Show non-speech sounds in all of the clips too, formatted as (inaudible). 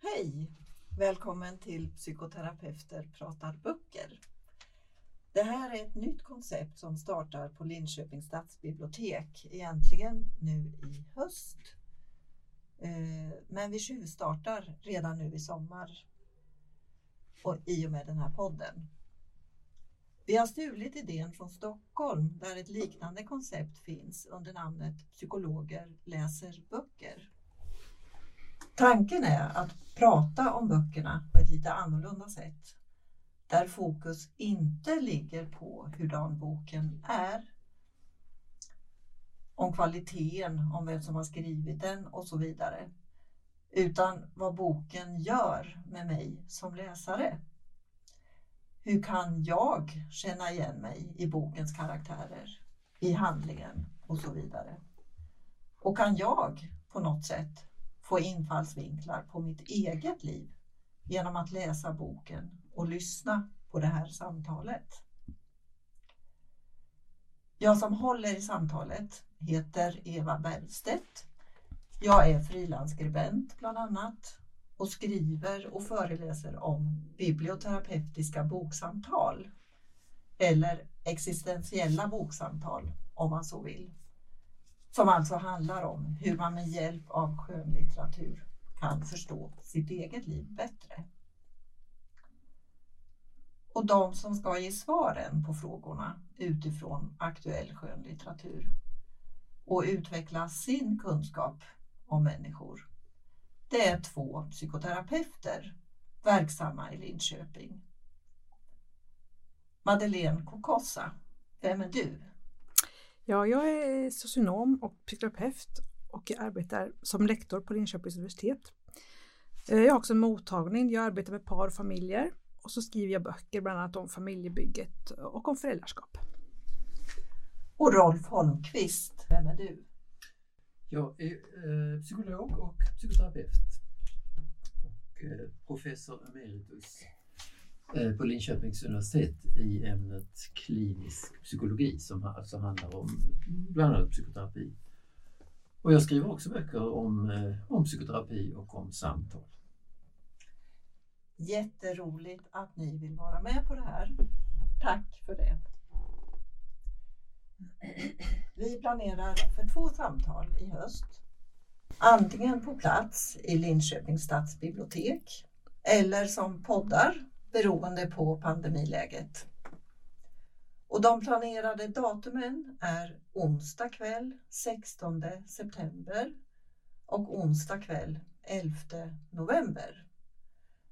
Hej! Välkommen till Psykoterapeuter pratar böcker. Det här är ett nytt koncept som startar på Linköpings stadsbibliotek, egentligen nu i höst. Eh, men vi tjuvstartar redan nu i sommar och i och med den här podden. Vi har stulit idén från Stockholm där ett liknande koncept finns under namnet Psykologer läser böcker. Tanken är att prata om böckerna på ett lite annorlunda sätt. Där fokus inte ligger på hurdan boken är. Om kvaliteten, om vem som har skrivit den och så vidare. Utan vad boken gör med mig som läsare. Hur kan jag känna igen mig i bokens karaktärer, i handlingen och så vidare? Och kan jag på något sätt få infallsvinklar på mitt eget liv genom att läsa boken och lyssna på det här samtalet? Jag som håller i samtalet heter Eva Bergstedt. Jag är frilansskribent bland annat och skriver och föreläser om biblioterapeutiska boksamtal eller existentiella boksamtal om man så vill. Som alltså handlar om hur man med hjälp av skönlitteratur kan förstå sitt eget liv bättre. Och de som ska ge svaren på frågorna utifrån aktuell skönlitteratur och utveckla sin kunskap om människor det är två psykoterapeuter verksamma i Linköping. Madeleine Kokossa, vem är du? Ja, jag är socionom och psykoterapeut och jag arbetar som lektor på Linköpings universitet. Eh, jag har också en mottagning, jag arbetar med par och familjer och så skriver jag böcker bland annat om familjebygget och om föräldraskap. Och Rolf Holmqvist, vem är du? Jag är eh, psykolog och psykoterapeut och eh, professor emeritus Eh, på Linköpings universitet i ämnet klinisk psykologi som alltså handlar om bland annat psykoterapi. Och jag skriver också böcker om, eh, om psykoterapi och om samtal. Jätteroligt att ni vill vara med på det här. Tack för det. Vi planerar för två samtal i höst. Antingen på plats i Linköpings stadsbibliotek eller som poddar beroende på pandemiläget. Och de planerade datumen är onsdag kväll 16 september och onsdag kväll 11 november.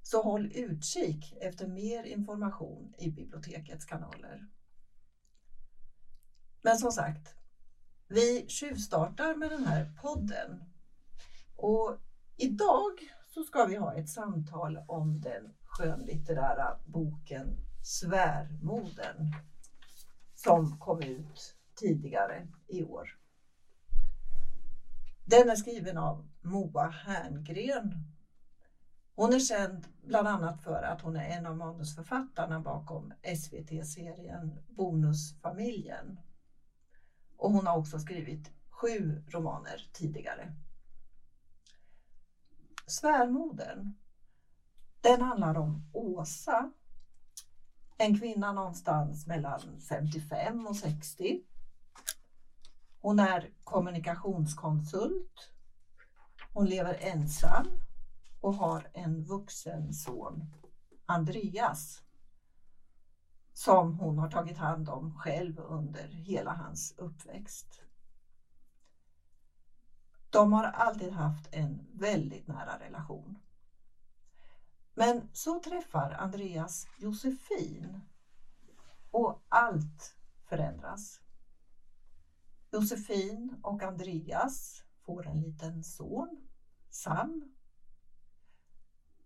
Så håll utkik efter mer information i bibliotekets kanaler. Men som sagt, vi tjuvstartar med den här podden. Och idag så ska vi ha ett samtal om den skönlitterära äh, boken Svärmoden som kom ut tidigare i år. Den är skriven av Moa Herngren. Hon är känd bland annat för att hon är en av manusförfattarna bakom SVT-serien Bonusfamiljen och hon har också skrivit sju romaner tidigare. Svärmodern, den handlar om Åsa, en kvinna någonstans mellan 55 och 60. Hon är kommunikationskonsult. Hon lever ensam och har en vuxen son, Andreas, som hon har tagit hand om själv under hela hans uppväxt. De har alltid haft en väldigt nära relation. Men så träffar Andreas Josefin och allt förändras. Josefin och Andreas får en liten son, Sam.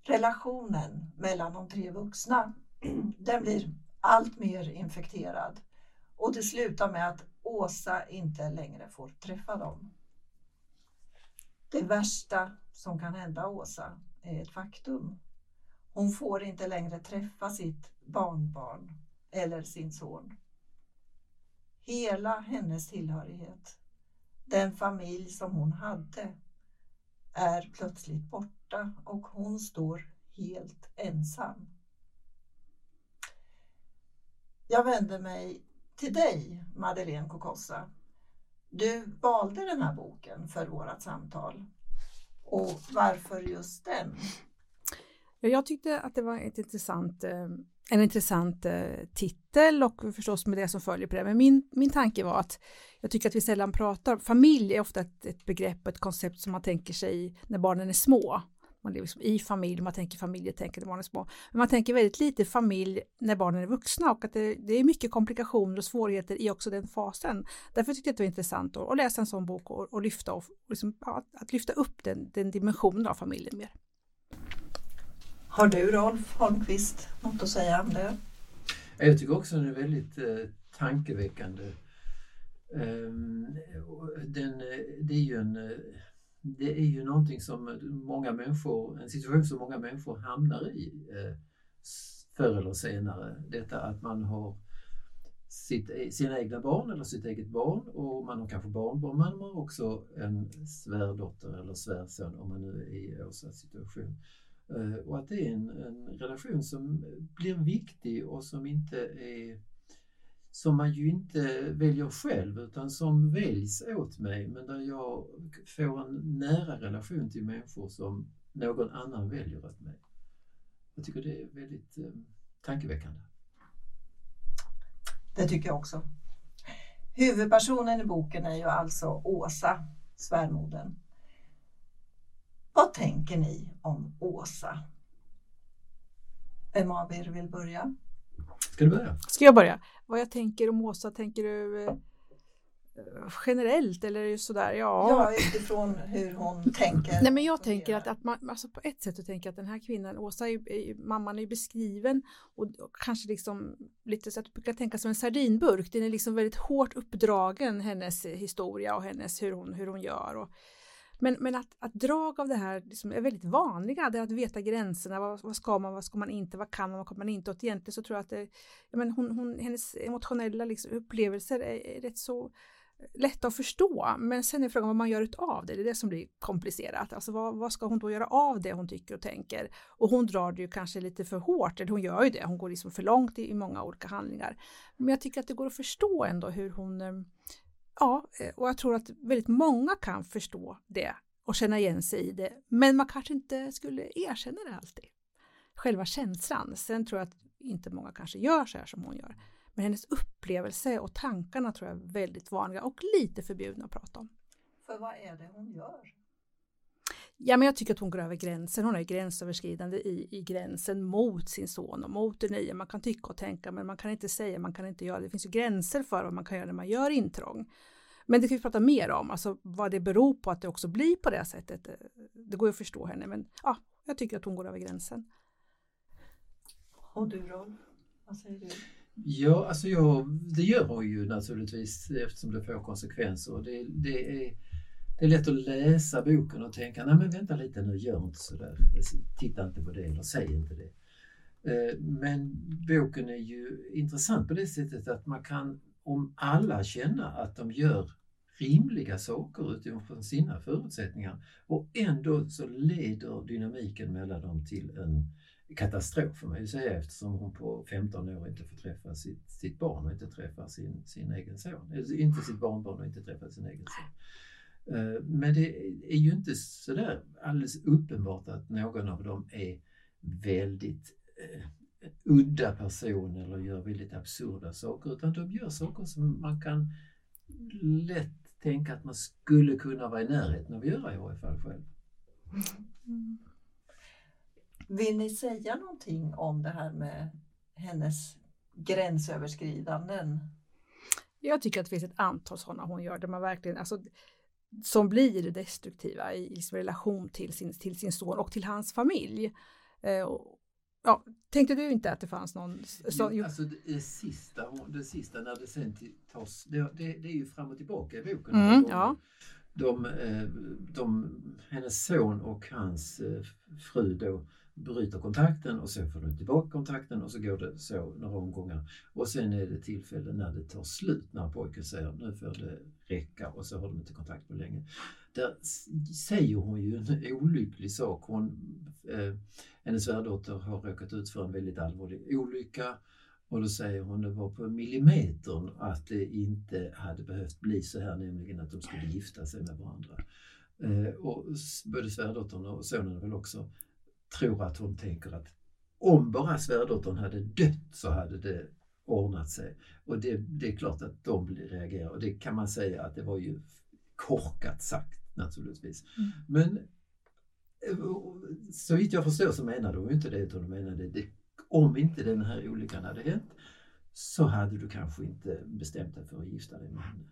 Relationen mellan de tre vuxna (clears throat) den blir allt mer infekterad och det slutar med att Åsa inte längre får träffa dem. Det värsta som kan hända Åsa är ett faktum. Hon får inte längre träffa sitt barnbarn eller sin son. Hela hennes tillhörighet, den familj som hon hade, är plötsligt borta. och hon står helt ensam. Jag vänder mig till dig, Madeleine Kokossa. Du valde den här boken för vårt samtal. Och varför just den? Jag tyckte att det var ett intressant, eh, en intressant eh, titel och förstås med det som följer på det. Men min, min tanke var att jag tycker att vi sällan pratar, familj är ofta ett, ett begrepp, ett koncept som man tänker sig när barnen är små. Man lever liksom i familj, man tänker familjetänk när barnen är små. Men man tänker väldigt lite familj när barnen är vuxna och att det, det, är mycket komplikationer och svårigheter i också den fasen. Därför tyckte jag att det var intressant att, att läsa en sån bok och, och lyfta, och, liksom, att, att lyfta upp den, den dimensionen av familjen mer. Har du Rolf Holmqvist något att säga om det? Jag tycker också den är väldigt eh, tankeväckande. Um, den, eh, det är ju en eh, det är ju någonting som många människor, en situation som många människor hamnar i eh, förr eller senare. Detta att man har sitt, e, sina egna barn eller sitt eget barn och man har kanske barnbarn, men man har också en svärdotter eller svärson om man nu är i Åsas situation. Eh, och att det är en, en relation som blir viktig och som inte är som man ju inte väljer själv utan som väljs åt mig men där jag får en nära relation till människor som någon annan väljer åt mig. Jag tycker det är väldigt eh, tankeväckande. Det tycker jag också. Huvudpersonen i boken är ju alltså Åsa, svärmodern. Vad tänker ni om Åsa? Vem av er vill börja? Ska du börja? Ska jag börja? Vad jag tänker om Åsa, tänker du eh, generellt eller sådär? Ja. ja, utifrån hur hon tänker. Nej, men jag tänker att, att man, alltså på ett sätt att tänka att den här kvinnan, Åsa, är, är, mamman är beskriven och, och, kanske liksom lite så att brukar tänka som en sardinburk. Den är liksom väldigt hårt uppdragen, hennes historia och hennes hur hon, hur hon gör. Och, men, men att, att drag av det här liksom är väldigt vanliga, det är att veta gränserna, vad, vad, ska man, vad ska man inte, vad kan man, vad kan man inte? Och egentligen så tror jag att det, jag men hon, hon, hennes emotionella liksom, upplevelser är, är rätt så lätta att förstå, men sen är frågan vad man gör av det, det är det som blir komplicerat. Alltså vad, vad, ska hon då göra av det hon tycker och tänker? Och hon drar det ju kanske lite för hårt, eller hon gör ju det, hon går liksom för långt i, i många olika handlingar. Men jag tycker att det går att förstå ändå hur hon eh, Ja, eh, och jag tror att väldigt många kan förstå det och känna igen sig i det, men man kanske inte skulle erkänna det alltid. Själva känslan. Sen tror jag att inte många kanske gör så här som hon gör. Men hennes upplevelse och tankarna tror jag är väldigt vanliga och lite förbjudna att prata om. För vad är det hon gör? Ja, men jag tycker att hon går över gränsen. Hon är gränsöverskridande i, i gränsen mot sin son och mot det nya. Man kan tycka och tänka, men man kan inte säga, man kan inte göra. Det finns ju gränser för vad man kan göra när man gör intrång. Men det kan vi prata mer om, alltså vad det beror på att det också blir på det sättet. Det går ju att förstå henne, men ja, jag tycker att hon går över gränsen. Och du Rolf, vad säger du? Ja, alltså jag, det gör hon ju naturligtvis eftersom det får konsekvenser. Det, det, är, det är lätt att läsa boken och tänka, nej men vänta lite nu, gör inte sådär. Titta inte på det eller säg inte det. Eh, men boken är ju intressant på det sättet att man kan, om alla känna att de gör rimliga saker utifrån sina förutsättningar och ändå så leder dynamiken mellan dem till en katastrof får man ju säga eftersom hon på 15 år inte får träffa sitt, sitt barn och inte träffar sin, sin egen son. Inte sitt barnbarn och inte träffar sin egen son. Eh, men det är ju inte sådär alldeles uppenbart att någon av dem är väldigt eh, udda person eller gör väldigt absurda saker utan de gör saker som man kan lätt tänka att man skulle kunna vara i närheten av att göra i varje fall själv. Mm. Vill ni säga någonting om det här med hennes gränsöverskridanden? Jag tycker att det finns ett antal sådana hon gör där man verkligen, alltså, som blir destruktiva i, i relation till sin, till sin son och till hans familj. Eh, och, ja, tänkte du inte att det fanns någon? Så, jo, alltså det, sista, det sista när det sen tas, det, det, det är ju fram och tillbaka i boken. Mm, ja. de, de, de, hennes son och hans eh, fru då bryter kontakten och sen får de tillbaka kontakten och så går det så några omgångar. Och sen är det tillfällen när det tar slut, när pojken säger nu får det räcka och så har de inte kontakt på länge. där säger hon ju en olycklig sak. Hon, eh, hennes svärdotter har råkat ut för en väldigt allvarlig olycka och då säger hon det var på millimetern att det inte hade behövt bli så här, nämligen att de skulle gifta sig med varandra. Eh, och både svärdottern och sonen väl också tror att hon tänker att om bara svärdottern hade dött så hade det ordnat sig. Och det, det är klart att de reagerar och det kan man säga att det var ju korkat sagt naturligtvis. Mm. Men eh, så vitt jag förstår så menade hon inte det utan hon menade det, om inte den här olyckan hade hänt så hade du kanske inte bestämt dig för att gifta dig med henne.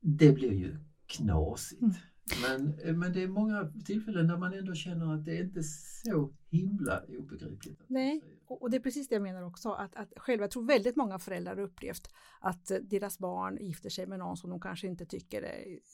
Det blir ju knasigt. Mm. Men, eh, men det är många tillfällen där man ändå känner att det är inte så himla obegripligt. Nej, och det är precis det jag menar också, att, att själva, jag tror väldigt många föräldrar har upplevt att deras barn gifter sig med någon som de kanske inte tycker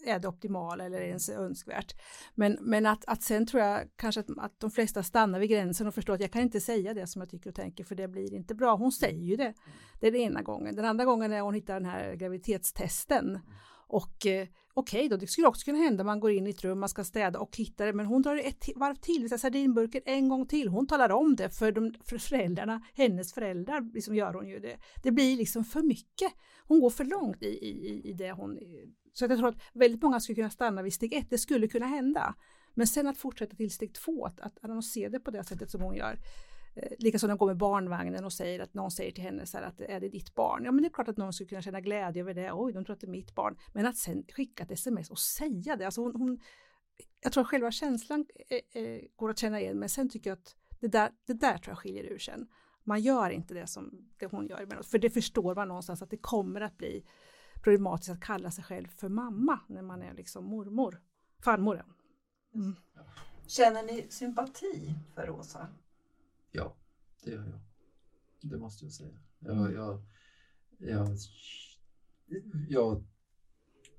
är det optimala eller ens önskvärt. Men, men att, att sen tror jag kanske att, att de flesta stannar vid gränsen och förstår att jag kan inte säga det som jag tycker och tänker för det blir inte bra. Hon säger ju det. Det är den ena gången. Den andra gången är hon hittar den här graviditetstesten och eh, okej okay då, det skulle också kunna hända man går in i ett rum, man ska städa och hittar det, men hon drar ett varv till, sardinburken en gång till. Hon talar om det för, de, för föräldrarna, hennes föräldrar liksom gör hon ju det. Det blir liksom för mycket. Hon går för långt i, i, i det hon... Så jag tror att väldigt många skulle kunna stanna vid steg ett, det skulle kunna hända. Men sen att fortsätta till steg två, att, att annonsera det på det sättet som hon gör, Eh, likaså när hon går med barnvagnen och säger att någon säger till henne så här att är det ditt barn? Ja men det är klart att någon skulle kunna känna glädje över det. Oj, de tror att det är mitt barn. Men att sen skicka ett sms och säga det. Alltså hon, hon jag tror att själva känslan eh, eh, går att känna igen men sen tycker jag att det där, det där tror jag skiljer ur sen. Man gör inte det som det hon gör för det förstår man någonstans att det kommer att bli problematiskt att kalla sig själv för mamma när man är liksom mormor, farmor. Mm. Känner ni sympati för Åsa? Ja, det gör jag. Det måste jag säga. Jag, jag, jag, jag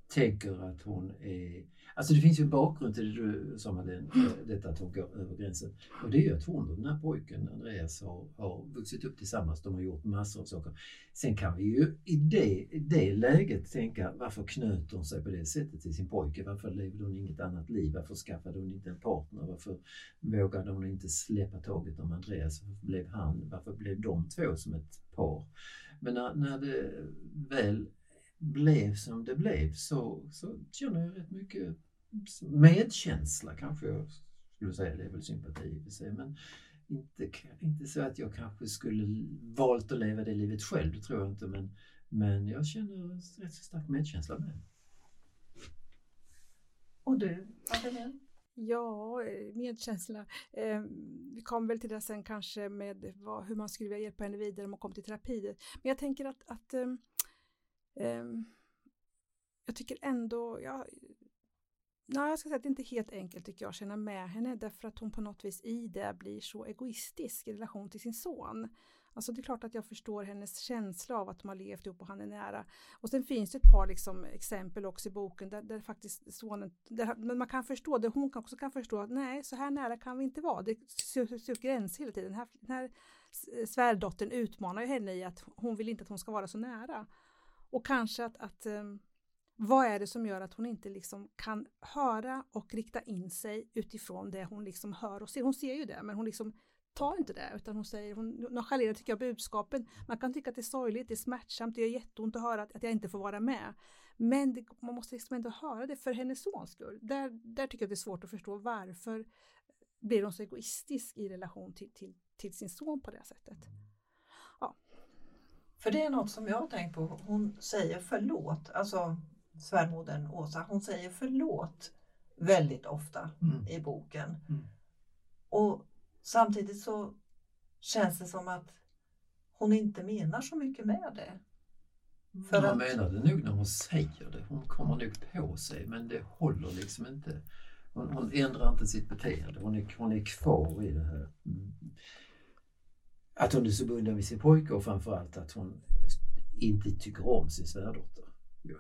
tänker att hon är... Alltså det finns ju en bakgrund till det du sa Madeleine, detta att hon går över gränsen. Och det är ju att hon och den här pojken, Andreas, har, har vuxit upp tillsammans. De har gjort massor av saker. Sen kan vi ju i det, i det läget tänka, varför knöt hon sig på det sättet till sin pojke? Varför levde hon inget annat liv? Varför skaffade hon inte en partner? Varför vågade hon inte släppa taget om Andreas? Varför blev han, varför blev de två som ett par? Men när, när det väl blev som det blev så, så känner jag rätt mycket medkänsla kanske jag skulle säga. Det är väl sympati i sig men inte, inte så att jag kanske skulle valt att leva det livet själv, det tror jag inte men, men jag känner rätt så stark medkänsla med Och du, Madeleine? Ja, medkänsla. Eh, vi kommer väl till det sen kanske med vad, hur man skulle vilja hjälpa henne vidare om hon kom till terapi. Men jag tänker att, att eh, Ehm, Ehm, jag tycker ändå, ja, nej, jag ska säga att det inte är helt enkelt tycker jag att känna med henne därför att hon på något vis i det blir så egoistisk i relation till sin son. Alltså det är klart att jag förstår hennes känsla av att de har levt ihop och han är nära. Och sen finns det ett par liksom exempel också i boken där, där faktiskt sonen, där, men man kan förstå det, hon också kan förstå att nej, så här nära kan vi inte vara. Det söker gränser hela tiden. Den här, den här svärdottern utmanar ju henne i att hon vill inte att hon ska vara så nära. Och kanske att, att ehm, vad är det som gör att hon inte liksom kan höra och rikta in sig utifrån det hon liksom hör och ser. Hon ser ju det men hon liksom tar inte det utan hon säger, hon nonchalerar tycker jag budskapen. Man kan tycka att det är sorgligt, det är smärtsamt, det gör jätteont att höra att, att jag inte får vara med. Men det, man måste liksom ändå höra det för hennes sons skull. Där, där tycker jag det är svårt att förstå varför blir hon så egoistisk i relation till, till, till sin son på det sättet. För det är något som jag har tänkt på. Hon säger förlåt, alltså svärmodern Åsa, hon säger förlåt väldigt ofta mm. i boken. Mm. Och samtidigt så känns det som att hon inte menar så mycket med det. För hon att... menar det nog när hon säger det. Hon kommer nog på sig men det håller liksom inte. Hon, hon ändrar inte sitt beteende. Hon är, hon är kvar i det här. Mm att hon är så bunden vid sin pojke och framförallt att hon inte tycker om sin svärdotter. Ja.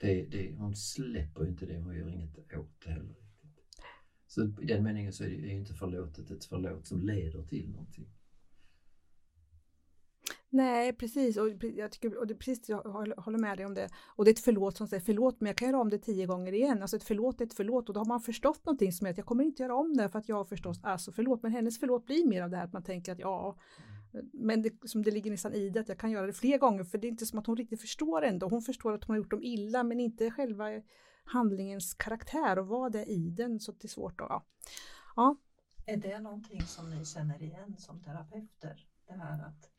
Det, det, hon släpper inte det, hon gör inget åt det heller. Så i den meningen så är det inte förlåtet ett förlåt som leder till någonting. Nej, precis. Och, jag tycker, och det, precis, jag håller med dig om det. Och det är ett förlåt som säger förlåt, men jag kan göra om det tio gånger igen. Alltså ett förlåt är ett förlåt och då har man förstått någonting som är att jag kommer inte göra om det för att jag förstås alltså förlåt. Men hennes förlåt blir mer av det här att man tänker att ja, men det, som det ligger nästan i det att jag kan göra det fler gånger för det är inte som att hon riktigt förstår ändå. Hon förstår att hon har gjort dem illa men inte själva handlingens karaktär och vad det är i den så det är svårt att, ja. ja. Är det någonting som ni känner igen som terapeuter? Det här att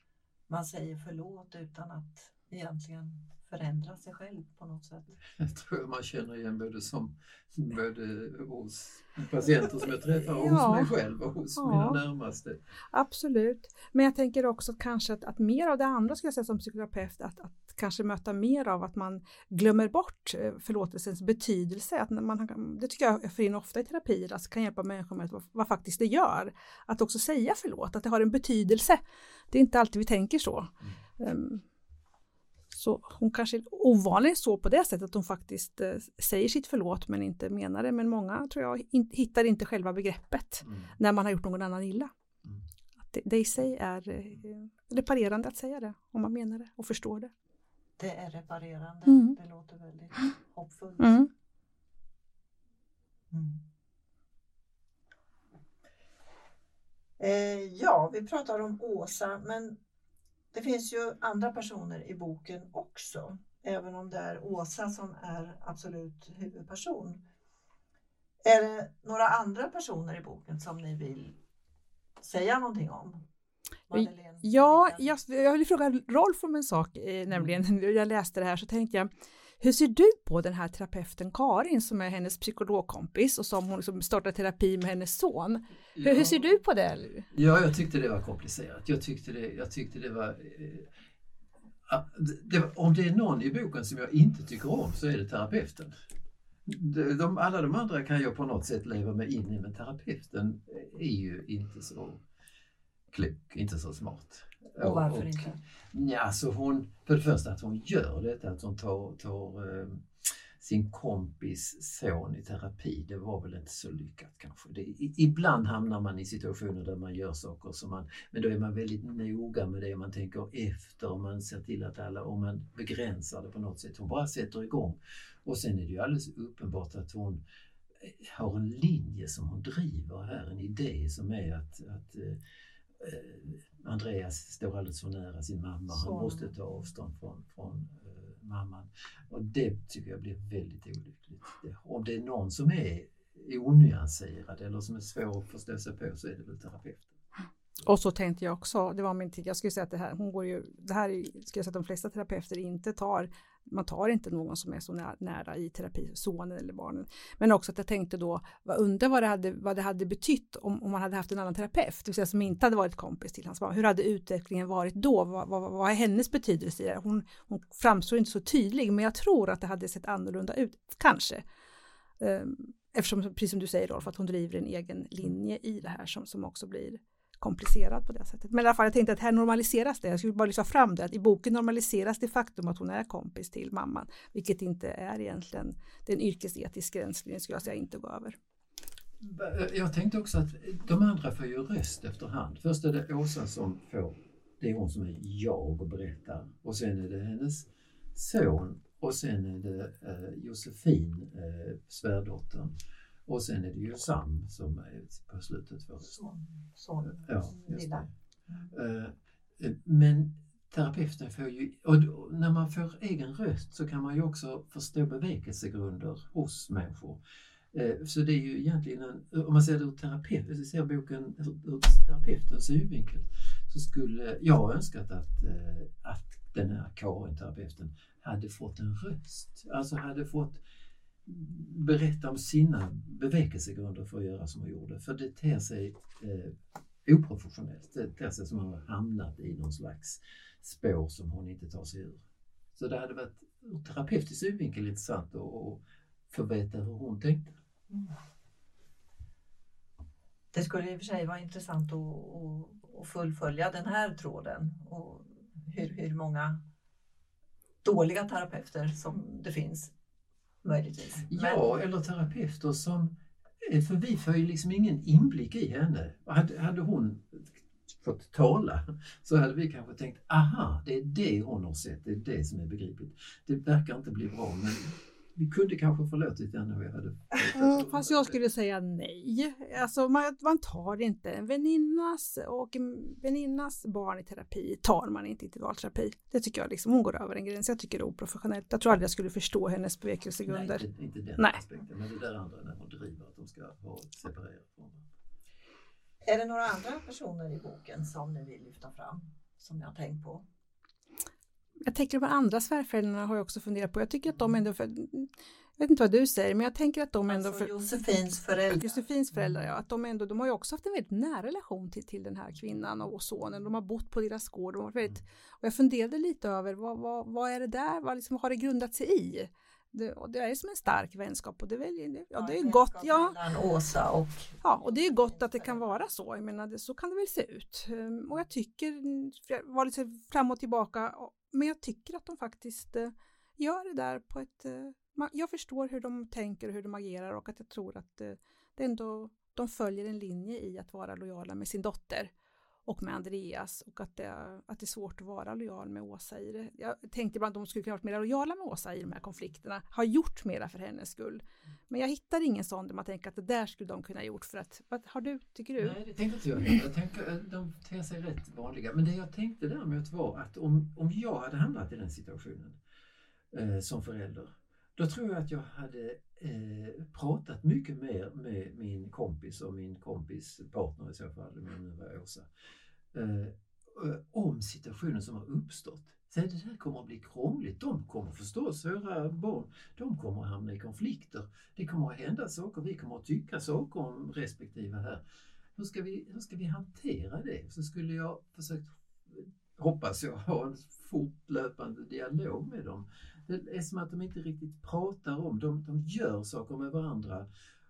man säger förlåt utan att egentligen förändra sig själv på något sätt. (laughs) Jag tror man känner igen både, som, både hos patienter som jag träffar och Ja. hos mig själv och hos Ja. mina närmaste. Absolut. Men jag tänker också att kanske att, att mer av det andra ska jag säga som psykoterapeut, att, att kanske möta mer av att man glömmer bort eh, förlåtelsens betydelse. Att man, det tycker jag jag får in ofta i terapier, alltså kan hjälpa människor med vad, vad faktiskt det gör. Att också säga förlåt, att det har en betydelse. Det är inte alltid vi tänker så. Ehm, så hon kanske är ovanlig så på det sättet att hon faktiskt eh, säger sitt förlåt men inte menar det. Men många tror jag hittar inte själva begreppet Mm. när man har gjort någon annan illa. Mm. Att det, det i sig är eh, reparerande att säga det om man menar det och förstår det. Det är reparerande. Mm. Det låter väldigt hoppfullt. Mm. Mm. Eh, ja, vi pratar om Åsa, men det finns ju andra personer i boken också, även om det är Åsa som är absolut huvudperson. Är det några andra personer i boken som ni vill säga någonting om? Madeleine, Ja, jag, jag vill fråga Rolf om en sak, eh, nämligen, jag läste det här så tänkte jag, hur ser du på den här terapeuten Karin som är hennes psykologkompis och som hon liksom startade terapi med hennes son? Hur, hur ser du på det? Ja, jag tyckte det var komplicerat. Jag tyckte det, jag tyckte det var... Eh, ah, det, om det är någon i boken som jag inte tycker om så är det terapeuten. De, de, alla de andra kan jag på något sätt leva mig in i men terapeuten är ju inte så klok, inte så smart. Och varför inte? Ja, alltså hon, för det första att hon gör detta, att hon tar, tar eh, sin kompis son i terapi, det var väl inte så lyckat kanske. Det, i, ibland hamnar man i situationer där man gör saker som man, men då är man väldigt noga med det, man tänker efter och man ser till att alla, och man begränsar det på något sätt. Hon bara sätter igång. Och sen är det ju alldeles uppenbart att hon eh, har en linje som hon driver här, en idé som är att, att eh, Andreas står alldeles för nära sin mamma. Han måste ta avstånd från, från eh, mamman. Och det tycker jag blir väldigt olyckligt. Det, om det är någon som är onyanserad eller som är svår att förstå sig på så är det väl terapeuten. Och så tänkte jag också, det var min tid, jag skulle säga att det här, hon går ju, det här är, skulle jag säga att de flesta terapeuter inte tar, man tar inte någon som är så nära, i terapi, sonen eller barnen. Men också att jag tänkte då, vad undrar vad det hade, vad det hade betytt om, om man hade haft en annan terapeut, det vill säga som inte hade varit kompis till hans barn. Hur hade utvecklingen varit då? Vad, vad, vad är hennes betydelse i det? Hon, hon framstår inte så tydlig, men jag tror att det hade sett annorlunda ut, kanske. Ehm, eftersom, precis som du säger Rolf, att hon driver en egen linje i det här som, som också blir komplicerad på det sättet. Men i alla fall, jag tänkte att här normaliseras det. Jag skulle bara lyfta fram det, att i boken normaliseras det faktum att hon är kompis till mamman, vilket inte är egentligen, den yrkesetiska en yrkesetisk gränslinje skulle jag säga inte gå över. Eh, jag tänkte också att de andra får ju röst efterhand. Först är det Åsa som får, det är hon som är jag och berättar. Och sen är det hennes son och sen är det eh, Josefin, eh, svärdottern. Och sen är det ju Sam som är på slutet röst. Son, son, Ja, just lilla. det. Eh, Men terapeuten får ju, och när man får egen röst så kan man ju också förstå bevekelsegrunder hos människor. Eh, Så det är ju egentligen, en, om man ser det ur terapeut, ser boken ur terapeutens synvinkel, så skulle jag önskat att, eh, att den här Karin, terapeuten, hade fått en röst. Alltså hade fått berätta om sina bevekelsegrunder för att göra som hon gjorde. För det ter sig eh, oprofessionellt. Det ter sig som att hon har hamnat i någon slags spår som hon inte tar sig ur. Så det hade varit ur terapeutisk synvinkel intressant att, att få veta hur hon tänkte. Mm. Det skulle i och för sig vara intressant att, att, att fullfölja den här tråden och hur, hur många dåliga terapeuter som det finns möjligtvis. Ja, eller terapeuter som... eh, För vi får ju liksom ingen inblick i henne. Hade, hade hon fått tala så hade vi kanske tänkt aha, det är det hon har sett, det är det som är begripligt. Det verkar inte bli bra men vi kunde kanske förlåtit henne om vi hade... Mm, fast jag skulle säga nej. Alltså man, man tar inte en väninnas och en väninnas barn i terapi tar man inte i individualterapi. Det tycker jag liksom, hon går över en gräns. Jag tycker det är oprofessionellt. Jag tror aldrig jag skulle förstå hennes bevekelsegrunder. Nej, inte, inte den nej. aspekten, men det där andra när hon driver att de ska vara separerade från Är det några andra personer i boken som ni vill lyfta fram? Som ni har tänkt på? Jag tänker de andra svärföräldrarna har jag också funderat på. Jag tycker att de ändå, för, jag vet inte vad du säger, men jag tänker att de ändå... Alltså Josefins föräldrar. Josefins föräldrar, ja. Att de ändå, de har ju också haft en väldigt nära relation till, till den här kvinnan och sonen. De har bott på deras gård. De har väldigt, och jag funderade lite över vad, vad, vad är det där, vad, liksom, vad har det grundat sig i? Det, det är som en stark vänskap och det är, väl, ja, det är gott. Ja, Åsa och... ja, och det är gott att det kan vara så. Jag menar, det, så kan det väl se ut. Ehm, och jag tycker, jag var lite fram och tillbaka men jag tycker att de faktiskt eh, gör det där på ett... Eh, jag förstår hur de tänker och hur de agerar och att jag tror att eh, det ändå, de följer en linje i att vara lojala med sin dotter och med Andreas och att det, att det är svårt att vara lojal med Åsa i det. Jag tänkte ibland att de skulle kunna vara mer lojala med Åsa i de här konflikterna, ha gjort mera för hennes skull. Men jag hittar ingen sån där man tänker att det där skulle de kunna gjort för att, vad har du, tycker du? Nej, det tänkte inte jag. jag tänker, de ter sig rätt vanliga. Men det jag tänkte däremot var att om, om jag hade hamnat i den situationen eh, som förälder, då tror jag att jag hade eh, pratat mycket mer med min kompis och min kompis partner i så fall, om nu var Åsa, eh, eh, om situationen som har uppstått. Så det här kommer att bli krångligt. De kommer förstås, våra barn, de kommer att hamna i konflikter. Det kommer att hända saker, vi kommer att tycka saker om respektive här. Hur ska vi, hur ska vi hantera det? Så skulle jag försökt, hoppas jag, ha en fortlöpande dialog med dem det är som att de inte riktigt pratar om, de, de gör saker med varandra.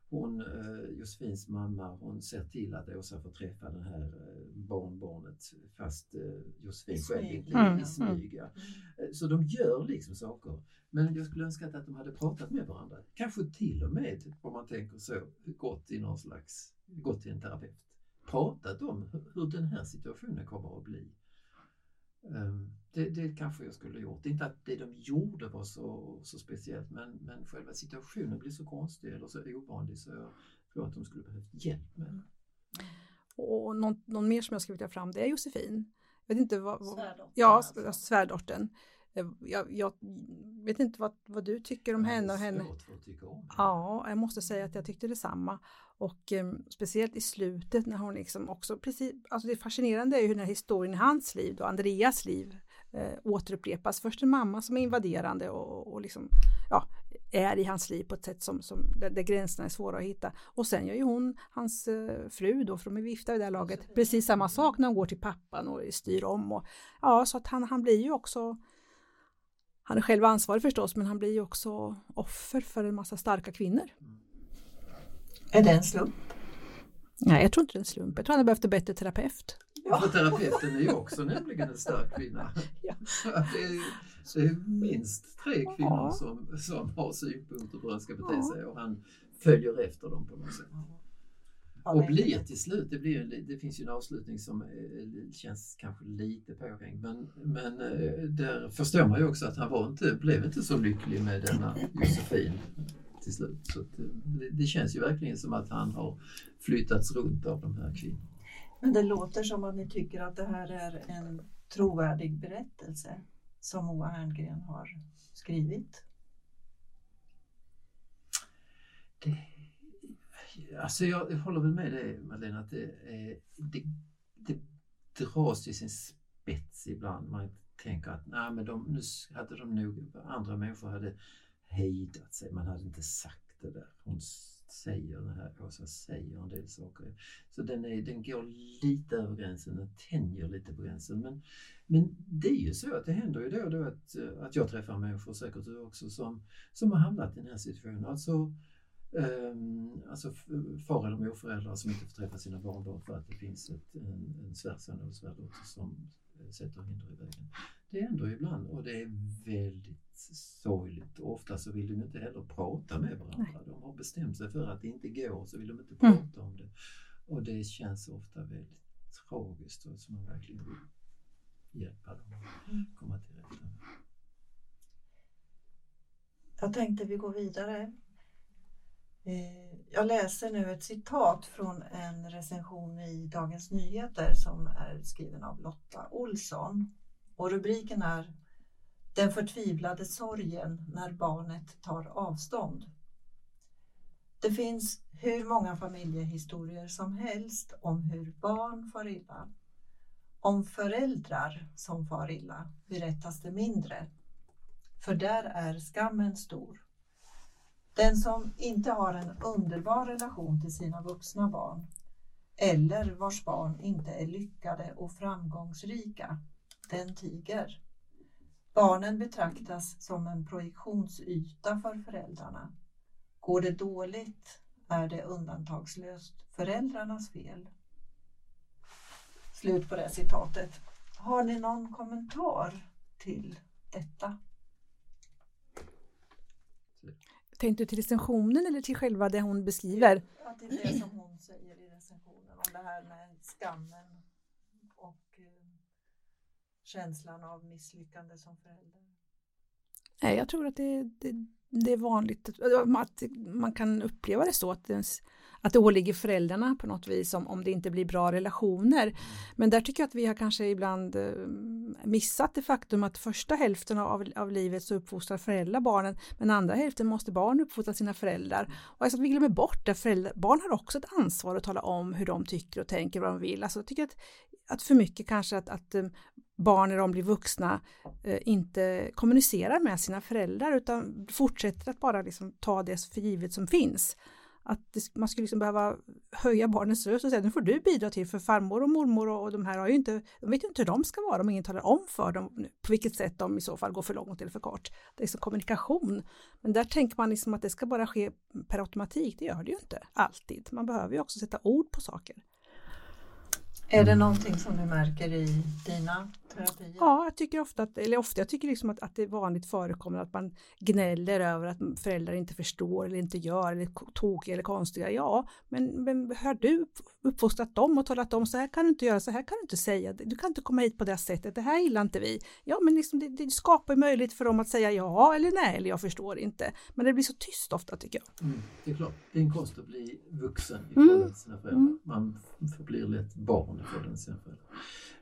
Hon, eh, Josefins mamma, hon ser till att Åsa får träffa det här eh, barnbarnet fast eh, Josefin själv inte mm. i smyga. Mm. Så de gör liksom saker. Men jag skulle önska att de hade pratat med varandra. Kanske till och med, om man tänker så, gått i någon slags, gått till en terapeut. Pratat om hur den här situationen kommer att bli. Um, det, det kanske jag skulle gjort. Inte att det de gjorde var så, så speciellt men, men själva situationen blev så konstig eller så ovanlig så jag tror att de skulle behövt hjälp med det. Och någon, någon mer som jag skulle vilja fram det är Josefin. Jag vet inte vad, vad svärdottern. Ja, alltså. Svärdottern. Jag, jag, vet inte vad, vad du tycker om henne och henne. Ja, jag måste säga att jag tyckte detsamma. Och eh, speciellt i slutet när hon liksom också precis, alltså det fascinerande är ju hur den här historien i hans liv, då Andreas liv, eh, återupprepas. Först en mamma som är invaderande och, och liksom, ja, är i hans liv på ett sätt som, som där, där, gränserna är svåra att hitta. Och sen gör ju hon, hans eh, fru då, för de är gifta i det här laget, precis samma sak när hon går till pappan och styr om. Och, ja, så att han, han blir ju också han är själv ansvarig förstås, men han blir ju också offer för en massa starka kvinnor. Är det en slump? Nej, jag tror inte det är en slump. Jag tror han hade behövt en bättre terapeut. Ja. För terapeuten är ju också nämligen en stark kvinna. (laughs) Ja. Det, är, det är minst tre kvinnor ja. som, som har synpunkter på hur han ska bete ja. sig och han följer efter dem på något sätt. Och blir till slut, det, blir, det finns ju en avslutning som känns kanske lite påhängd men, men eh, där förstår man ju också att han var inte, blev inte så lycklig med denna Josefin till slut. Så det, det, känns ju verkligen som att han har flyttats runt av de här kvinnorna. Men det låter som att ni tycker att det här är en trovärdig berättelse som Moa Herngren har skrivit? Det, alltså jag, jag håller väl med dig Madeleine att det, det, det dras till sin spets ibland. Man tänker att nej, men de, nu hade de nog, andra människor hade hejdat sig, man hade inte sagt det där. Hon säger, den här Åsa säger en del saker. Så den, är, den går lite över gränsen, den tänjer lite på gränsen. Men, men det är ju så att det händer ju då och då att, att jag träffar människor, säkert du också, som, som har hamnat i den här situationen. Alltså, alltså far eller morföräldrar som inte får träffa sina barnbarn för att det finns ett, en, en svärson eller svärdotter som sätter hinder i vägen. Det händer ibland och det är väldigt sorgligt. Ofta så vill de inte heller prata med varandra. Nej. De har bestämt sig för att det inte går så vill de inte prata mm. om det. Och det känns ofta väldigt tragiskt och som man verkligen vill hjälpa dem att komma till rätta med. Jag tänkte vi går vidare. Eh, jag läser nu ett citat från en recension i Dagens Nyheter som är skriven av Lotta Olsson. Och rubriken är Den förtvivlade sorgen när barnet tar avstånd. Det finns hur många familjehistorier som helst om hur barn far illa. Om föräldrar som far illa berättas det mindre. För där är skammen stor. Den som inte har en underbar relation till sina vuxna barn eller vars barn inte är lyckade och framgångsrika, den tiger. Barnen betraktas som en projektionsyta för föräldrarna. Går det dåligt är det undantagslöst föräldrarnas fel. Slut på det citatet. Har ni någon kommentar till detta? Tänkte du till recensionen eller till själva det hon beskriver? Ja, det är det som hon säger i recensionen om det här med skammen och eh, känslan av misslyckande som förälder. Nej, jag tror att det, det, det är vanligt att man kan uppleva det så att det, att det åligger föräldrarna på något vis om, om det inte blir bra relationer. Men där tycker jag att vi har kanske ibland eh, missat det faktum att första hälften av, av livet så uppfostrar föräldrar barnen men andra hälften måste barn uppfostra sina föräldrar. Och alltså att vi glömmer bort att föräldrar, barn har också ett ansvar att tala om hur de tycker och tänker vad de vill. Alltså jag tycker att, att för mycket kanske att, att eh, barn när de blir vuxna eh, inte kommunicerar med sina föräldrar utan fortsätter att bara liksom ta det för givet som finns. Att det, man skulle liksom behöva höja barnens röst och säga nu får du bidra till för farmor och mormor och, och de här har ju inte, de vet ju inte hur de ska vara om ingen talar om för dem på vilket sätt de i så fall går för långt eller för kort. Det är liksom kommunikation. Men där tänker man liksom att det ska bara ske per automatik, det gör det ju inte alltid. Man behöver ju också sätta ord på saker. Är det någonting som du märker i dina terapier? Ja, jag tycker ofta att, eller ofta, jag tycker liksom att, att det är vanligt förekommande att man gnäller över att föräldrar inte förstår eller inte gör eller tokiga eller konstiga. Ja, men, men har du uppfostrat dem och talat om så här kan du inte göra, så här kan du inte säga, du kan inte komma hit på det sättet, det här gillar inte vi. Ja, men liksom det, det skapar möjlighet för dem att säga ja eller nej eller jag förstår inte. Men det blir så tyst ofta tycker jag. Mm, det är klart, det är en konst att bli vuxen i förhållande mm. till sina föräldrar. Mm. Man förblir lätt barn i förhållande till sina föräldrar.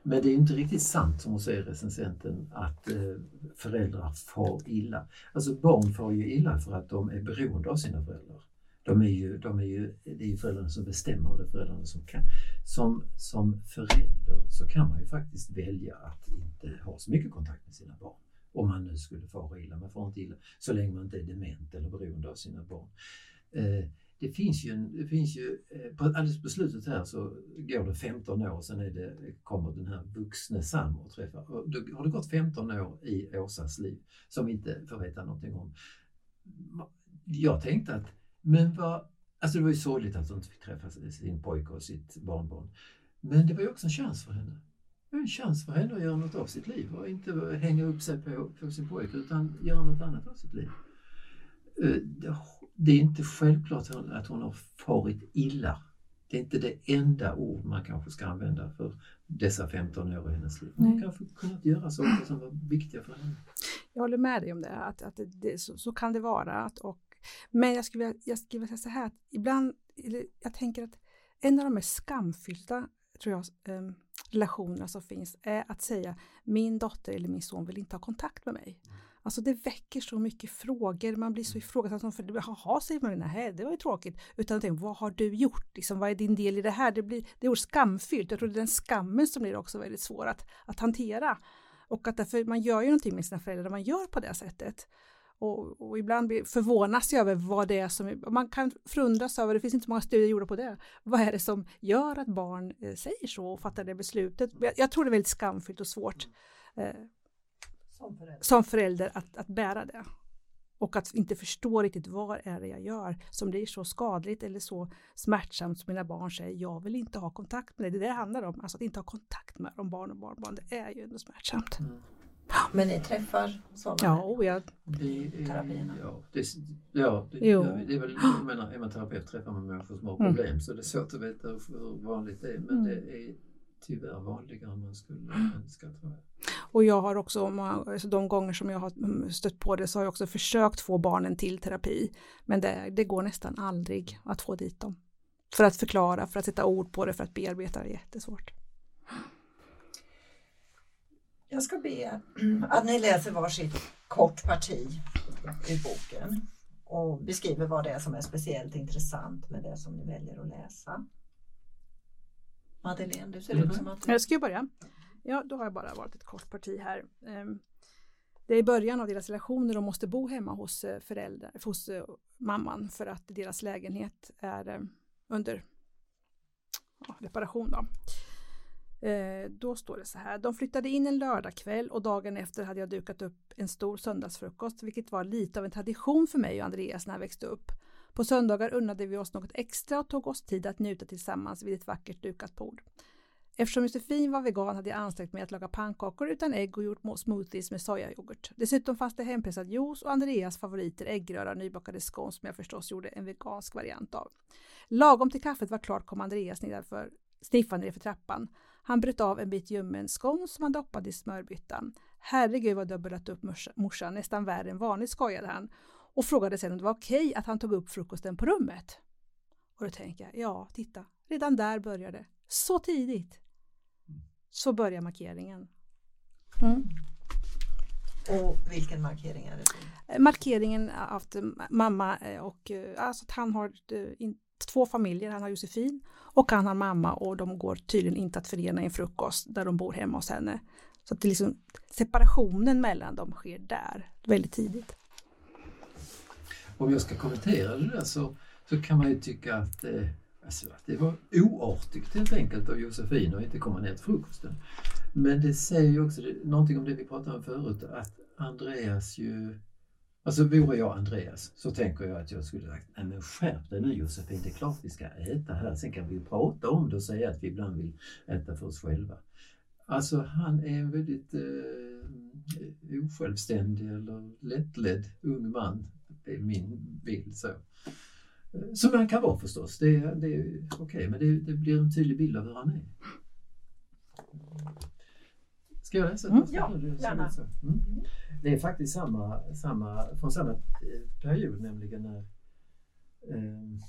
Men det är inte riktigt sant som hon säger recensenten att eh, föräldrar far illa. Alltså barn far ju illa för att de är beroende av sina föräldrar. De är ju, de är ju, det är ju föräldrarna som bestämmer och det är föräldrarna som kan. Som, som förälder så kan man ju faktiskt välja att inte ha så mycket kontakt med sina barn. Om man nu skulle fara illa. Man får inte illa så länge man inte är dement eller beroende av sina barn. Eh, det finns ju, en, det finns ju eh, på, alldeles på slutet här så går det 15 år och sen är det, kommer den här vuxne Sam och träffar. Och då har det gått 15 år i Åsas liv som vi inte får veta någonting om. Jag tänkte att, men vad, alltså det var ju sorgligt att hon inte fick träffa sin pojke och sitt barnbarn. Men det var ju också en chans för henne. Det var en chans för henne att göra något av sitt liv och inte hänga upp sig på, på sin pojke utan göra något annat av sitt liv. Eh, det är inte självklart att hon har farit illa. Det är inte det enda ord man kanske ska använda för dessa 15 år i hennes liv. Hon kanske kunnat göra saker som var viktiga för henne. Jag håller med dig om det, att, att det, så, så, kan det vara. Att, och, men jag skulle, jag skulle vilja säga så här, att ibland, jag tänker att en av de mest skamfyllda tror jag, eh, relationerna som finns är att säga min dotter eller min son vill inte ha kontakt med mig. Mm. Alltså det väcker så mycket frågor, man blir så mm. ifrågasatt. För, Jaha, säger man, nej det var ju tråkigt. Utan tänk, vad har du gjort? Liksom, vad är din del i det här? Det blir det är skamfyllt. Jag tror det är den skammen som blir också väldigt svår att, att hantera. Och att därför, man gör ju någonting med sina föräldrar man gör på det sättet. Och, och, ibland förvånas jag över vad det är som, man kan förundras över, det finns inte många studier gjorda på det, vad är det som gör att barn eh, säger så och fattar det beslutet? Jag, jag, tror det är väldigt skamfyllt och svårt. Som förälder, som förälder att, att bära det. Och att inte förstå riktigt vad är det jag gör som blir så skadligt eller så smärtsamt som mina barn säger, jag vill inte ha kontakt med dig. Det är det det handlar om, alltså att inte ha kontakt med dem, barn och barnbarn, det är ju ändå smärtsamt. Mm. Men ni träffar sådana ja, oh ja. terapierna? Ja, det, ja, det, jo. det är väl, jag menar, är man terapeut träffar man människor som har mm. problem mm. så det är svårt att veta hur vanligt det är. Men mm. det är tyvärr vanligare än man skulle önska tror jag. Och jag har också, alltså de gånger som jag har mm, stött på det så har jag också försökt få barnen till terapi. Men det, det går nästan aldrig att få dit dem. För att förklara, för att sätta ord på det, för att bearbeta det är jättesvårt. Jag ska be att ni läser varsitt kort parti ur boken och beskriver vad det är som är speciellt intressant med det som ni väljer att läsa. Madeleine, du ser ut som att... Jag ska ju börja. Ja, då har jag bara valt ett kort parti här. Ehm, det är i början av deras relationer de måste bo hemma hos eh, föräldrar, hos eh, mamman för att deras lägenhet är eh, under ja, reparation. Då. Ehm, då står det så här. De flyttade in en lördagkväll och dagen efter hade jag dukat upp en stor söndagsfrukost, vilket var lite av en tradition för mig och Andreas när jag växte upp. På söndagar unnade vi oss något extra och tog oss tid att njuta tillsammans vid ett vackert dukat bord. Eftersom Josefin var vegan hade jag ansträngt mig att laga pannkakor utan ägg och gjort smoothies med sojayoghurt. Dessutom fanns det hempressad juice och Andreas favoriter äggröra och nybakade scones som jag förstås gjorde en vegansk variant av. Lagom till kaffet var klart kom Andreas nedanför, sniffande nerför trappan. Han bröt av en bit ljummen scones som han doppade i smörbyttan. Herregud vad du har bullat upp morsan, nästan värre än vanligt skojade han och frågade sen om det var okej att han tog upp frukosten på rummet. Och då tänker jag, ja, titta, redan där började det. Så tidigt. Så börjar markeringen. Mm. Och vilken markering är det? Eh, markeringen att mamma eh, och eh, alltså att han har två familjer, han har Josefin och han har mamma och de går tydligen inte att förena i en frukost där de bor hemma hos henne. Så att det liksom, separationen mellan dem sker där väldigt tidigt. Om jag ska kommentera det där så, så kan man ju tycka att eh, Alltså, det var oartigt helt enkelt av Josefin att inte komma ner till frukosten. Men det säger ju också det, någonting om det vi pratade om förut, att Andreas ju... Alltså vore jag Andreas så tänker jag att jag skulle sagt, nej men skärp dig nu Josefin, det är klart vi ska äta här. Sen kan vi prata om det och säga att vi ibland vill äta för oss själva. Alltså han är en väldigt eh, osjälvständig eller lättledd ung man, det är min bild så. Som han kan vara förstås, det, det är okej, okay, men det, det, blir en tydlig bild av hur han är. Ska jag läsa? Mm. Ja, gärna. Mm. Det är faktiskt samma, samma, från samma period, nämligen när eh,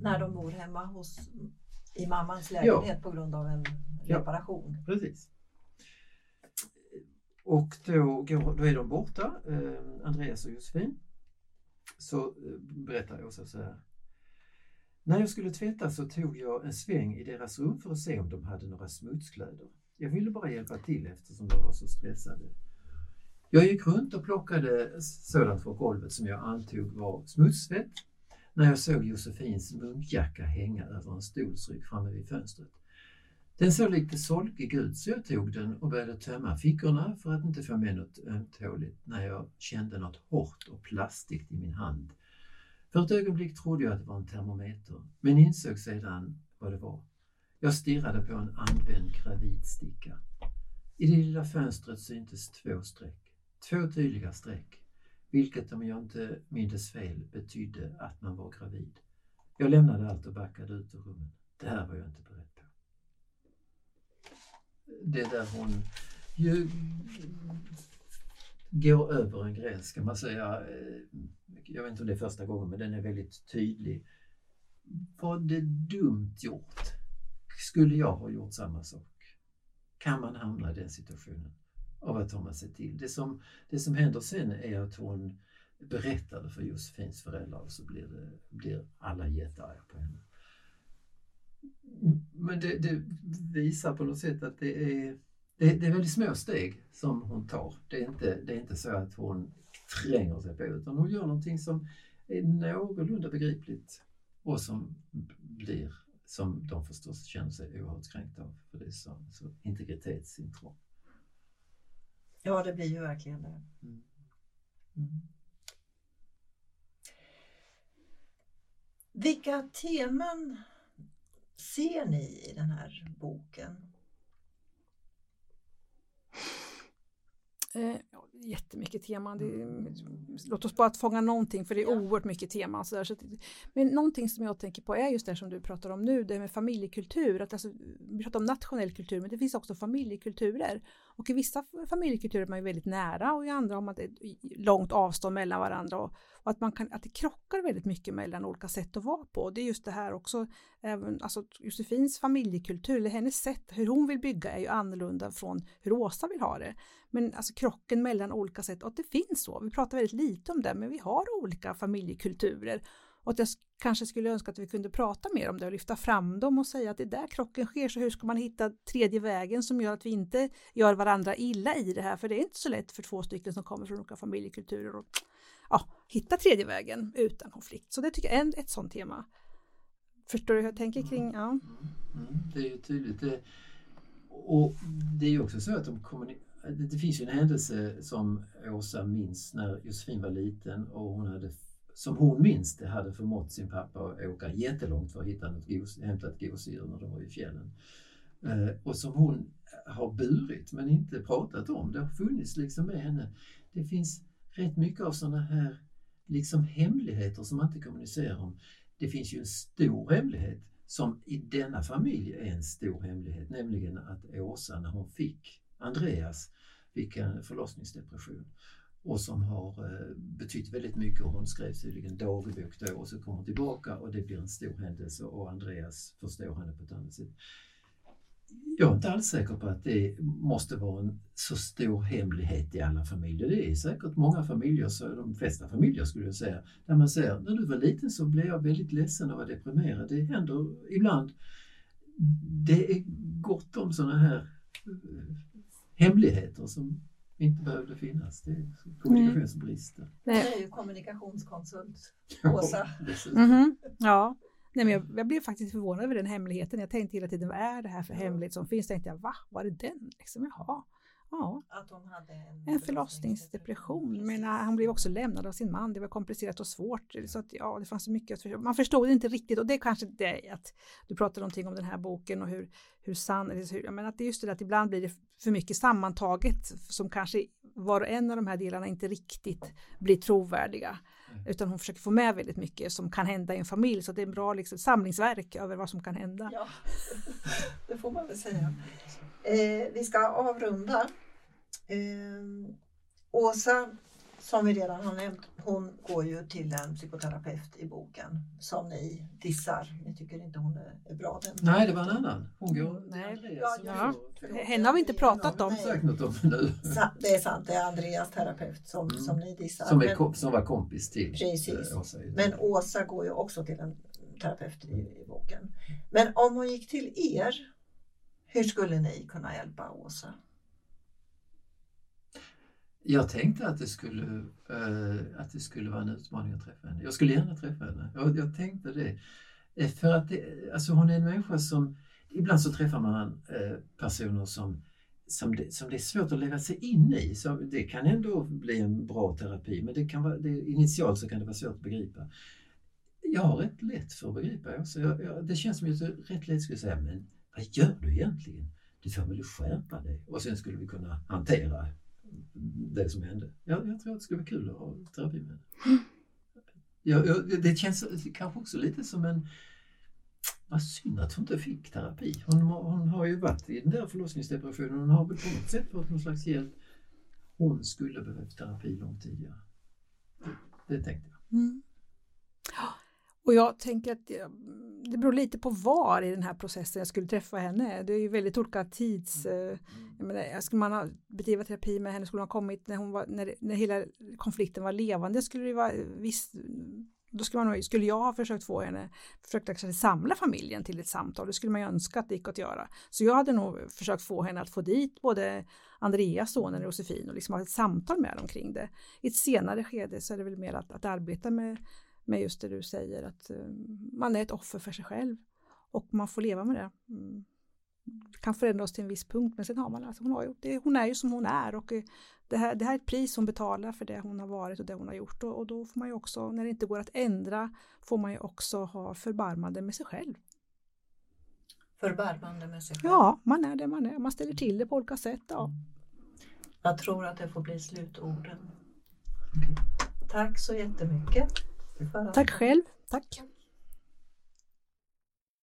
när de bor hemma hos, i mammans lägenhet ja. på grund av en reparation. Ja, precis. Och då, går, då är de borta, eh, Andreas och Josefin. Så eh, berättar Åsa så här. När jag skulle tvätta så tog jag en sväng i deras rum för att se om de hade några smutskläder. Jag ville bara hjälpa till eftersom de var så stressade. Jag gick runt och plockade sådant från golvet som jag antog var smutsvett när jag såg Josefins munkjacka hänga över en stolsrygg framme vid fönstret. Den såg lite solkig ut så jag tog den och började tömma fickorna för att inte få med något ömtåligt när jag kände något hårt och plastigt i min hand. För ett ögonblick trodde jag att det var en termometer, men insåg sedan vad det var. Jag stirrade på en använd gravidsticka. I det lilla fönstret syntes två streck. Två tydliga streck, vilket om jag inte mindes fel betydde att man var gravid. Jag lämnade allt och backade ut ur rummet. Det här var jag inte på det där hon ju går över en gräns kan man säga. Eh, jag vet inte om det är första gången men den är väldigt tydlig. Var det dumt gjort? Skulle jag ha gjort samma sak? Kan man hamna i den situationen? Och vad tar man sig till? Det som, det som händer sen är att hon berättade för Josefins föräldrar och så blir, det, blir alla jättearga på henne. Men det, det, visar på något sätt att det är, det, det, är väldigt små steg som hon tar. Det är, inte, det är inte så att hon tränger sig på utan hon gör någonting som är någorlunda begripligt och som blir som de förstås känner sig oerhört kränkta av för det är så, så integritetsintrång. Ja, det blir ju verkligen det. Mm. Mm. Vilka teman ser ni i den här boken? Eh, jättemycket teman. Det, låt oss bara fånga någonting för det är ja. oerhört mycket teman. Så, där, så men någonting som jag tänker på är just det som du pratar om nu, det med familjekultur. Att alltså, vi pratar om nationell kultur men det finns också familjekulturer. Och i vissa familjekulturer är man ju väldigt nära och i andra har man ett långt avstånd mellan varandra. Och, och, att, man kan, att det krockar väldigt mycket mellan olika sätt att vara på. Det är just det här också, även, alltså Josefins familjekultur, eller hennes sätt, hur hon vill bygga är ju annorlunda från hur Åsa vill ha det. Men alltså krocken mellan olika sätt, och att det finns så. Vi pratar väldigt lite om det, men vi har olika familjekulturer. Och att jag kanske skulle önska att vi kunde prata mer om det och lyfta fram dem och säga att det är där krocken sker, så hur ska man hitta tredje vägen som gör att vi inte gör varandra illa i det här? För det är inte så lätt för två stycken som kommer från olika familjekulturer och ja, hitta tredje vägen utan konflikt. Så det tycker jag är ett sånt tema. Förstår du hur jag tänker kring? Ja. Mm, mm, det är ju tydligt. Det, och det är ju också så att de det finns ju en händelse som Åsa minns när Josefin var liten och hon hade, som hon minns det, hade förmått sin pappa att åka jättelångt för att hitta något gos, hämta ett gosedjur när de var i fjällen. Eh, och som hon har burit men inte pratat om. Det har funnits liksom med henne. Det finns rätt mycket av sådana här liksom hemligheter som man inte kommunicerar om. Det finns ju en stor hemlighet som i denna familj är en stor hemlighet, nämligen att Åsa när hon fick Andreas fick en förlossningsdepression och som har eh, betytt väldigt mycket hon skrev tydligen dagbok då och så kommer hon tillbaka och det blir en stor händelse och Andreas förstår henne på ett annat sätt jag är inte alls säker på att det måste vara en så stor hemlighet i alla familjer. Det är säkert många familjer, så de flesta familjer skulle jag säga, där man säger när du var liten så blev jag väldigt ledsen och var deprimerad. Det händer ibland. Det är gott om sådana här eh, hemligheter som inte behövde finnas. Det är kommunikationsbrister. Det är ju kommunikationskonsult, (laughs) Åsa. mm -hmm. Ja. Nej, men jag, jag, blev faktiskt förvånad över den hemligheten. Jag tänkte hela tiden, vad är det här för hemlighet som finns? Tänkte jag, va, var det den? Liksom, jaha. Ja. Att hon hade en, en förlossningsdepression. Men han blev också lämnad av sin man. Det var komplicerat och svårt. Så att, ja, det fanns mycket att förstå. Man förstod inte riktigt och det är kanske det att du pratar någonting om den här boken och hur, hur sann, hur, men att det är just det att ibland blir det för mycket sammantaget som kanske var och en av de här delarna inte riktigt blir trovärdiga. Mm. Utan hon försöker få med väldigt mycket som kan hända i en familj. Så det är en bra liksom, samlingsverk över vad som kan hända. Ja, (laughs) det får man väl säga. Eh, vi ska avrunda. Eh, Åsa som vi redan har nämnt, hon går ju till en psykoterapeut i boken som ni dissar. Ni tycker inte hon är bra. Den Nej, det var en annan. Hon går Nej. Ja, ja. Henne har vi inte pratat om. nu. Det är sant, det är Andreas terapeut som, mm. som ni dissar. Som, är, Men, som var kompis till precis. Åsa. Men Åsa går ju också till en terapeut i, i boken. Men om hon gick till er, hur skulle ni kunna hjälpa Åsa? Jag tänkte att det, skulle, uh, att det skulle vara en utmaning att träffa henne. Jag skulle gärna träffa henne. Jag, jag tänkte det. Eh, för att det, alltså hon är en människa som... Ibland så träffar man uh, personer som, som, det, som det är svårt att leva sig in i. Så det kan ändå bli en bra terapi men det kan vara, det, initialt så kan det vara svårt att begripa. Jag har rätt lätt för att begripa. Så jag, jag, det känns som att jag rätt lätt skulle säga, men vad gör du egentligen? Du får väl skärpa dig. Och sen skulle vi kunna hantera det som hände. Jag, jag tror att det skulle vara kul att ha terapi med henne. Ja, det känns kanske också lite som en... Vad synd att hon inte fick terapi. Hon, hon har ju varit i den där förlossningsdepressionen. Hon har väl på något sätt fått någon slags hjälp. Hon skulle behövt terapi långt tidigare. Det, det tänkte jag. Mm. Och jag tänker att det beror lite på var i den här processen jag skulle träffa henne. Det är ju väldigt olika tids... Mm. Eh, jag menar, skulle man ha bedriva terapi med henne skulle hon ha kommit när, hon var, när, när hela konflikten var levande skulle det vara visst då skulle, man, skulle jag ha försökt få henne, försökt kanske samla familjen till ett samtal, det skulle man ju önska att det gick att göra. Så jag hade nog försökt få henne att få dit både Andreas, sonen och Josefin och liksom ha ett samtal med dem kring det. I ett senare skede så är det väl mer att, att arbeta med med just det du säger att eh, man är ett offer för sig själv och man får leva med det. Mm. Det kan förändras till en viss punkt men sen har man alltså, hon, har det, hon är ju som hon är och eh, det här, det här är ett pris hon betalar för det hon har varit och det hon har gjort och, och då får man ju också, när det inte går att ändra, får man ju också ha förbarmande med sig själv. Förbarmande med sig själv? Ja, man är det man är, man ställer till det på olika sätt. Ja. Jag tror att det får bli slutorden. Tack så jättemycket. Tack själv. Tack.